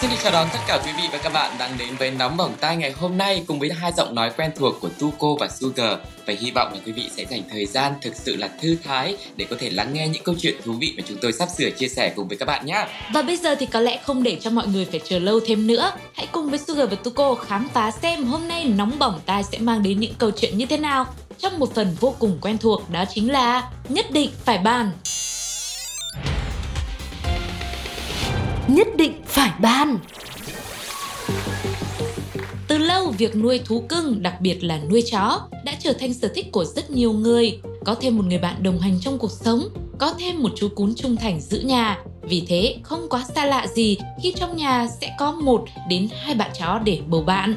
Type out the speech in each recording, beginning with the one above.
Xin được chào đón tất cả quý vị và các bạn đang đến với Nóng Bỏng Tai ngày hôm nay cùng với hai giọng nói quen thuộc của Tuco và Sugar. Và hy vọng là quý vị sẽ dành thời gian thực sự là thư thái để có thể lắng nghe những câu chuyện thú vị mà chúng tôi sắp sửa chia sẻ cùng với các bạn nhé. Và bây giờ thì có lẽ không để cho mọi người phải chờ lâu thêm nữa. Hãy cùng với Sugar và Tuco khám phá xem hôm nay Nóng Bỏng Tai sẽ mang đến những câu chuyện như thế nào Trong một phần vô cùng quen thuộc, đó chính là Nhất định phải bàn. Nhất định phải bàn từ lâu, việc nuôi thú cưng, đặc biệt là nuôi chó, đã trở thành sở thích của rất nhiều người. Có thêm một người bạn đồng hành trong cuộc sống, có thêm một chú cún trung thành giữ nhà. Vì thế, không quá xa lạ gì khi trong nhà sẽ có một đến hai bạn chó để bầu bạn.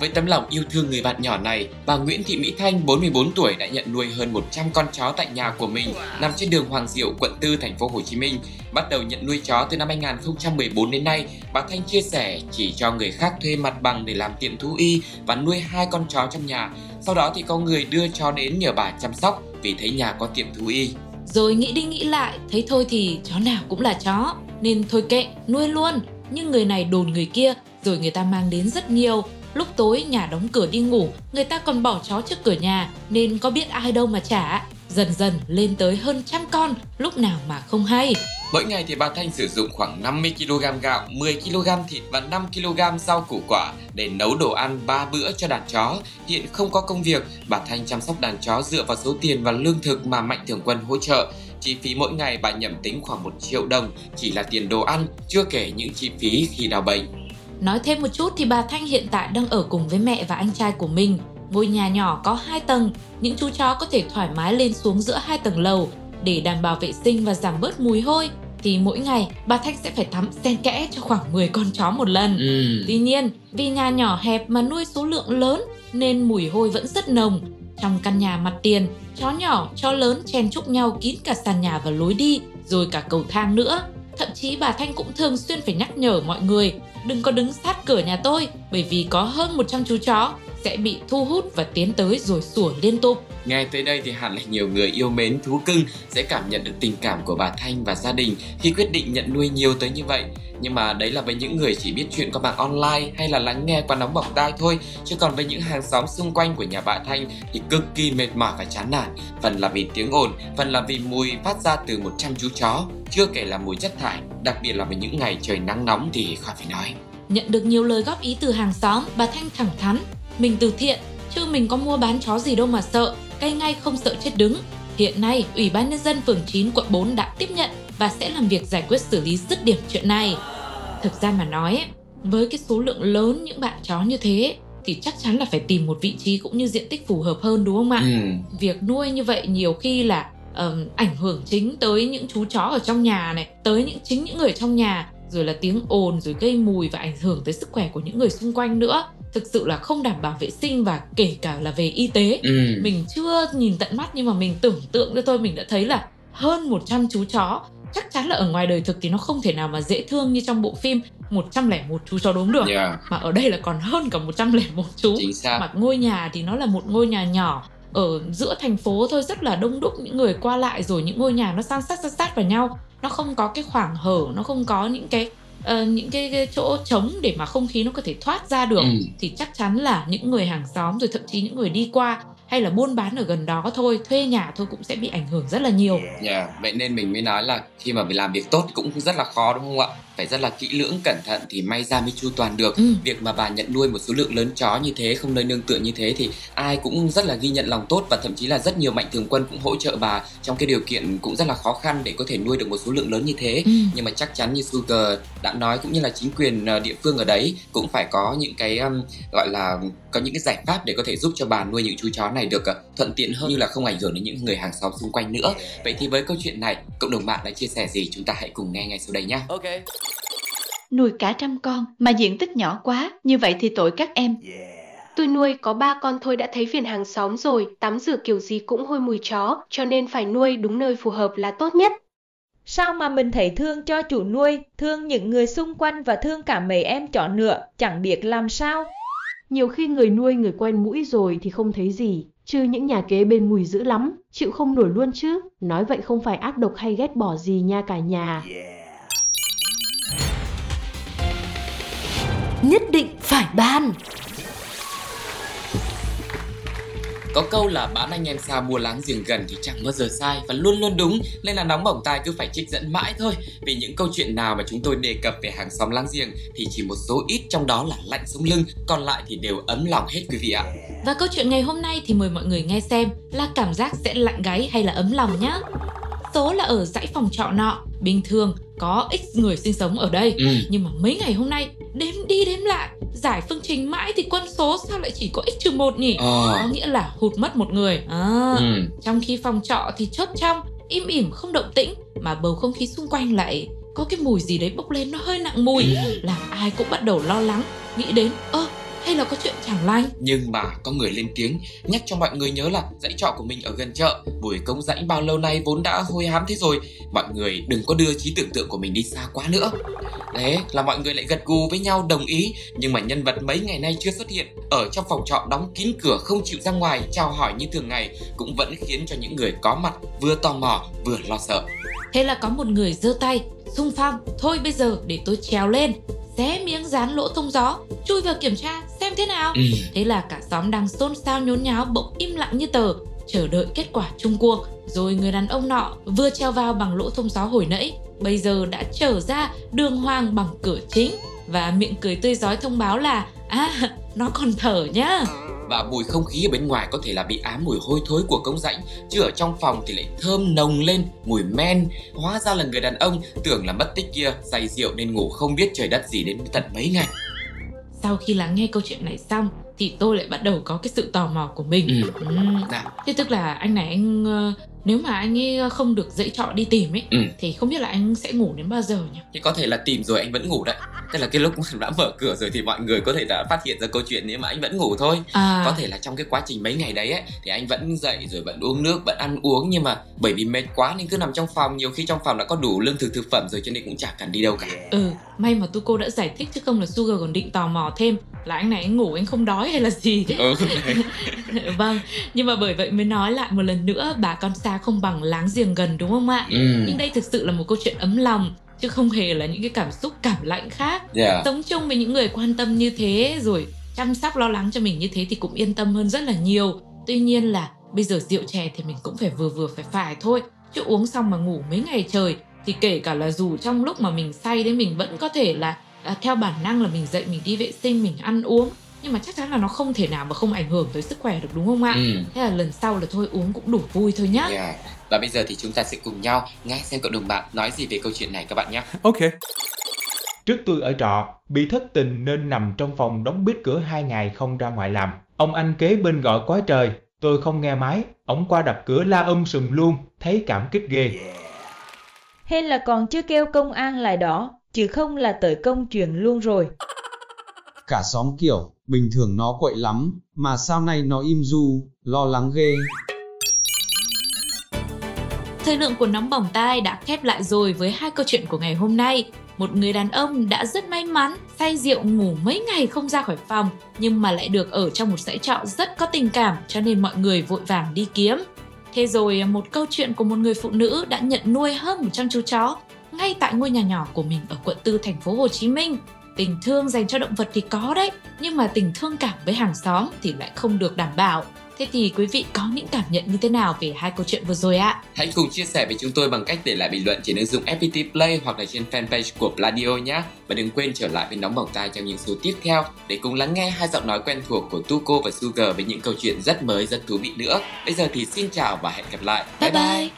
Với tấm lòng yêu thương người bạn nhỏ này, bà Nguyễn Thị Mỹ Thanh, 44 tuổi đã nhận nuôi hơn 100 con chó tại nhà của mình, nằm trên đường Hoàng Diệu, quận 4, thành phố Hồ Chí Minh. Bắt đầu nhận nuôi chó từ năm 2014 đến nay, bà Thanh chia sẻ chỉ cho người khác thuê mặt bằng để làm tiệm thú y và nuôi hai con chó trong nhà. Sau đó thì có người đưa chó đến nhờ bà chăm sóc vì thấy nhà có tiệm thú y. Rồi nghĩ đi nghĩ lại, thấy thôi thì chó nào cũng là chó, nên thôi kệ, nuôi luôn. Nhưng người này đồn người kia, rồi người ta mang đến rất nhiều, Lúc tối nhà đóng cửa đi ngủ, người ta còn bỏ chó trước cửa nhà nên có biết ai đâu mà trả. Dần dần lên tới hơn trăm con, lúc nào mà không hay. Mỗi ngày thì bà Thanh sử dụng khoảng 50kg gạo, 10kg thịt và 5kg rau củ quả để nấu đồ ăn 3 bữa cho đàn chó. Hiện không có công việc, bà Thanh chăm sóc đàn chó dựa vào số tiền và lương thực mà Mạnh Thường Quân hỗ trợ. Chi phí mỗi ngày bà nhẩm tính khoảng 1 triệu đồng, chỉ là tiền đồ ăn, chưa kể những chi phí khi đào bệnh. Nói thêm một chút thì bà Thanh hiện tại đang ở cùng với mẹ và anh trai của mình. Ngôi nhà nhỏ có 2 tầng, những chú chó có thể thoải mái lên xuống giữa hai tầng lầu để đảm bảo vệ sinh và giảm bớt mùi hôi thì mỗi ngày bà Thanh sẽ phải tắm xen kẽ cho khoảng 10 con chó một lần. Ừ. Tuy nhiên, vì nhà nhỏ hẹp mà nuôi số lượng lớn nên mùi hôi vẫn rất nồng. Trong căn nhà mặt tiền, chó nhỏ, chó lớn chen chúc nhau kín cả sàn nhà và lối đi, rồi cả cầu thang nữa. Thậm chí bà Thanh cũng thường xuyên phải nhắc nhở mọi người đừng có đứng sát cửa nhà tôi bởi vì có hơn 100 chú chó sẽ bị thu hút và tiến tới rồi sủa liên tục. Nghe tới đây thì hẳn là nhiều người yêu mến thú cưng sẽ cảm nhận được tình cảm của bà Thanh và gia đình khi quyết định nhận nuôi nhiều tới như vậy. Nhưng mà đấy là với những người chỉ biết chuyện qua mạng online hay là lắng nghe qua nóng bỏng tai thôi. Chứ còn với những hàng xóm xung quanh của nhà bà Thanh thì cực kỳ mệt mỏi và chán nản. Phần là vì tiếng ồn, phần là vì mùi phát ra từ 100 chú chó. Chưa kể là mùi chất thải, đặc biệt là với những ngày trời nắng nóng thì khỏi phải nói. Nhận được nhiều lời góp ý từ hàng xóm, bà Thanh thẳng thắn mình từ thiện, chứ mình có mua bán chó gì đâu mà sợ, cây ngay không sợ chết đứng. Hiện nay, Ủy ban Nhân dân phường 9 quận 4 đã tiếp nhận và sẽ làm việc giải quyết xử lý dứt điểm chuyện này. Thực ra mà nói, với cái số lượng lớn những bạn chó như thế thì chắc chắn là phải tìm một vị trí cũng như diện tích phù hợp hơn đúng không ạ? Ừ. Việc nuôi như vậy nhiều khi là um, ảnh hưởng chính tới những chú chó ở trong nhà này, tới những chính những người trong nhà, rồi là tiếng ồn rồi gây mùi và ảnh hưởng tới sức khỏe của những người xung quanh nữa. Thực sự là không đảm bảo vệ sinh và kể cả là về y tế. Ừ. mình chưa nhìn tận mắt nhưng mà mình tưởng tượng cho tôi mình đã thấy là hơn 100 chú chó. Chắc chắn là ở ngoài đời thực thì nó không thể nào mà dễ thương như trong bộ phim 101 chú chó đốm được. Yeah, mà ở đây là còn hơn cả 101 chú. Chính xác. mà ngôi nhà thì nó là một ngôi nhà nhỏ ở giữa thành phố thôi rất là đông đúc những người qua lại rồi những ngôi nhà nó san sát san sát vào nhau nó không có cái khoảng hở nó không có những cái ờ, những cái, cái chỗ trống để mà không khí nó có thể thoát ra được Ừ. thì chắc chắn là những người hàng xóm rồi thậm chí những người đi qua hay là buôn bán ở gần đó thôi thuê nhà thôi cũng sẽ bị ảnh hưởng rất là nhiều Yeah, vậy nên mình mới nói là khi mà mình làm việc tốt cũng rất là khó đúng không ạ? Phải rất là kỹ lưỡng, cẩn thận thì may ra mới chu toàn được. Ừ. Việc mà bà nhận nuôi một số lượng lớn chó như thế, không nơi nương tựa như thế thì ai cũng rất là ghi nhận lòng tốt và thậm chí là rất nhiều mạnh thường quân cũng hỗ trợ bà trong cái điều kiện cũng rất là khó khăn để có thể nuôi được một số lượng lớn như thế. Ừ. Nhưng mà chắc chắn như Sugar đã nói cũng như là chính quyền ờ, địa phương ở đấy cũng phải có những cái um, gọi là có những cái giải pháp để có thể giúp cho bà nuôi những chú chó này được ờ, thuận tiện hơn như là không ảnh hưởng đến những người hàng xóm xung quanh nữa. Vậy thì với câu chuyện này, cộng đồng mạng đã chia sẻ gì chúng ta hãy cùng nghe ngay sau đây nhé. Ok. Nuôi cả trăm con mà diện tích nhỏ quá, như vậy thì tội các em. Tôi nuôi có ba con thôi đã thấy phiền hàng xóm rồi, tắm rửa kiểu gì cũng hôi mùi chó, cho nên phải nuôi đúng nơi phù hợp là tốt nhất. Sao mà mình thấy thương cho chủ nuôi, thương những người xung quanh và thương cả mấy em chó nữa, chẳng biết làm sao. Nhiều khi người nuôi người quen mũi rồi thì không thấy gì, chứ những nhà kế bên mùi dữ lắm, chịu không nổi luôn chứ. Nói vậy không phải ác độc hay ghét bỏ gì nha cả nhà. Nhất định phải ban. Có câu là bán anh em xa mua láng giềng gần thì chẳng bao giờ sai và luôn luôn đúng nên là nóng bỏng tai cứ phải trích dẫn mãi thôi vì những câu chuyện nào mà chúng tôi đề cập về hàng xóm láng giềng thì chỉ một số ít trong đó là lạnh sống lưng còn lại thì đều ấm lòng hết quý vị ạ. Và câu chuyện ngày hôm nay thì mời mọi người nghe xem là cảm giác sẽ lạnh gáy hay là ấm lòng nhá. Số là ở dãy phòng trọ nọ, bình thường có x người sinh sống ở đây Ừ. nhưng mà mấy ngày hôm nay đếm đi đếm lại giải phương trình mãi thì quân số sao lại chỉ có x trừ một nhỉ Ờ. có nghĩa là hụt mất một người à, Ừ. trong khi phòng trọ thì chốt trong im ỉm không động tĩnh mà bầu không khí xung quanh lại có cái mùi gì đấy bốc lên nó hơi nặng mùi làm ai cũng bắt đầu lo lắng nghĩ đến ơ hay là có chuyện chẳng lành? Nhưng mà có người lên tiếng nhắc cho mọi người nhớ là dãy trọ của mình ở gần chợ. Buổi công rãnh bao lâu nay vốn đã hôi hám thế rồi. Mọi người đừng có đưa trí tưởng tượng của mình đi xa quá nữa. Thế là mọi người lại gật gù với nhau đồng ý. Nhưng mà nhân vật mấy ngày nay chưa xuất hiện. Ở trong phòng trọ đóng kín cửa không chịu ra ngoài Chào hỏi như thường ngày Cũng vẫn khiến cho những người có mặt vừa tò mò vừa lo sợ. Thế là có một người giơ tay xung phong thôi bây giờ để tôi trèo lên. Xé miếng dán lỗ thông gió chui vào kiểm tra xem thế nào ừ. Thế là cả xóm đang xôn xao nhốn nháo bỗng im lặng như tờ, chờ đợi kết quả chung cuộc. Rồi người đàn ông nọ vừa treo vào bằng lỗ thông gió hồi nãy, bây giờ đã trở ra đường hoàng bằng cửa chính và miệng cười tươi rói thông báo là à nó còn thở nhá. Và mùi không khí ở bên ngoài có thể là bị ám mùi hôi thối của công rãnh Chứ ở trong phòng thì lại thơm nồng lên mùi men Hóa ra là người đàn ông tưởng là mất tích kia Say rượu nên ngủ không biết trời đất gì đến tận mấy ngày Sau khi lắng nghe câu chuyện này xong thì tôi lại bắt đầu có cái sự tò mò của mình. Ừ. Nào Thế tức là anh này anh ờ, nếu mà anh ấy không được dãy trọ đi tìm ấy Ừ. thì không biết là anh sẽ ngủ đến bao giờ nhỉ? thì có thể là tìm rồi anh vẫn ngủ đấy Tức là cái lúc mà đã mở cửa rồi thì mọi người có thể đã phát hiện ra câu chuyện nhưng mà anh vẫn ngủ thôi À, Có thể là trong cái quá trình mấy ngày đấy ấy Thì anh vẫn dậy rồi vẫn uống nước, vẫn ăn uống Nhưng mà bởi vì mệt quá nên cứ nằm trong phòng Nhiều khi trong phòng đã có đủ lương thực thực phẩm rồi Cho nên cũng chả cần đi đâu cả Ừ, may mà tu cô đã giải thích chứ không là Sugar còn định tò mò thêm là anh này anh ngủ anh không đói hay là gì. Ừ vâng, nhưng mà bởi vậy mới nói lại một lần nữa bà con xa không bằng láng giềng gần đúng không ạ? ừ. Nhưng đây thực sự là một câu chuyện ấm lòng chứ không hề là những cái cảm xúc cảm lạnh khác. yeah. Sống chung với những người quan tâm như thế rồi chăm sóc lo lắng cho mình như thế thì cũng yên tâm hơn rất là nhiều. Tuy nhiên là bây giờ rượu chè thì mình cũng phải vừa vừa phải phải thôi. Chứ uống xong mà ngủ mấy ngày trời thì kể cả là dù trong lúc mà mình say đấy mình vẫn có thể là à, theo bản năng là mình dậy mình đi vệ sinh mình ăn uống nhưng mà chắc chắn là nó không thể nào mà không ảnh hưởng tới sức khỏe được đúng không ạ? Ừ. Thế là lần sau là thôi uống cũng đủ vui thôi nhá. Yeah. Và bây giờ thì chúng ta sẽ cùng nhau nghe xem cộng đồng bạn nói gì về câu chuyện này các bạn nhé. Ok. Trước tôi ở trọ, bị thất tình nên nằm trong phòng đóng bít cửa hai ngày không ra ngoài làm. Ông anh kế bên gọi quá trời, tôi không nghe máy, ổng qua đập cửa la um sùm luôn, thấy cảm kích ghê. Hay là còn chưa kêu công an lại đó, chứ không là tới công truyền luôn rồi. Cả xóm kiểu, bình thường nó quậy lắm, mà sao nay nó im du, lo lắng ghê. Thời lượng của nóng bỏng tai đã khép lại rồi với hai câu chuyện của ngày hôm nay. Một người đàn ông đã rất may mắn, say rượu ngủ mấy ngày không ra khỏi phòng, nhưng mà lại được ở trong một dãy trọ rất có tình cảm cho nên mọi người vội vàng đi kiếm. Thế rồi à, một câu chuyện của một người phụ nữ đã nhận nuôi hơn 100 chú chó ngay tại ngôi nhà nhỏ của mình ở quận 4 thành phố Hồ Chí Minh. Tình thương dành cho động vật thì có đấy, nhưng mà tình thương cảm với hàng xóm thì lại không được đảm bảo. Thế thì quý vị có những cảm nhận như thế nào về hai câu chuyện vừa rồi ạ? Hãy cùng chia sẻ với chúng tôi bằng cách để lại bình luận trên ứng dụng FPT Play hoặc là trên fanpage của Pladio nhé. Và đừng quên trở lại với nóng bỏng tai trong những số tiếp theo để cùng lắng nghe hai giọng nói quen thuộc của Tuko và Sugar với những câu chuyện rất mới, rất thú vị nữa. Bây giờ thì xin chào và hẹn gặp lại. Bye bye!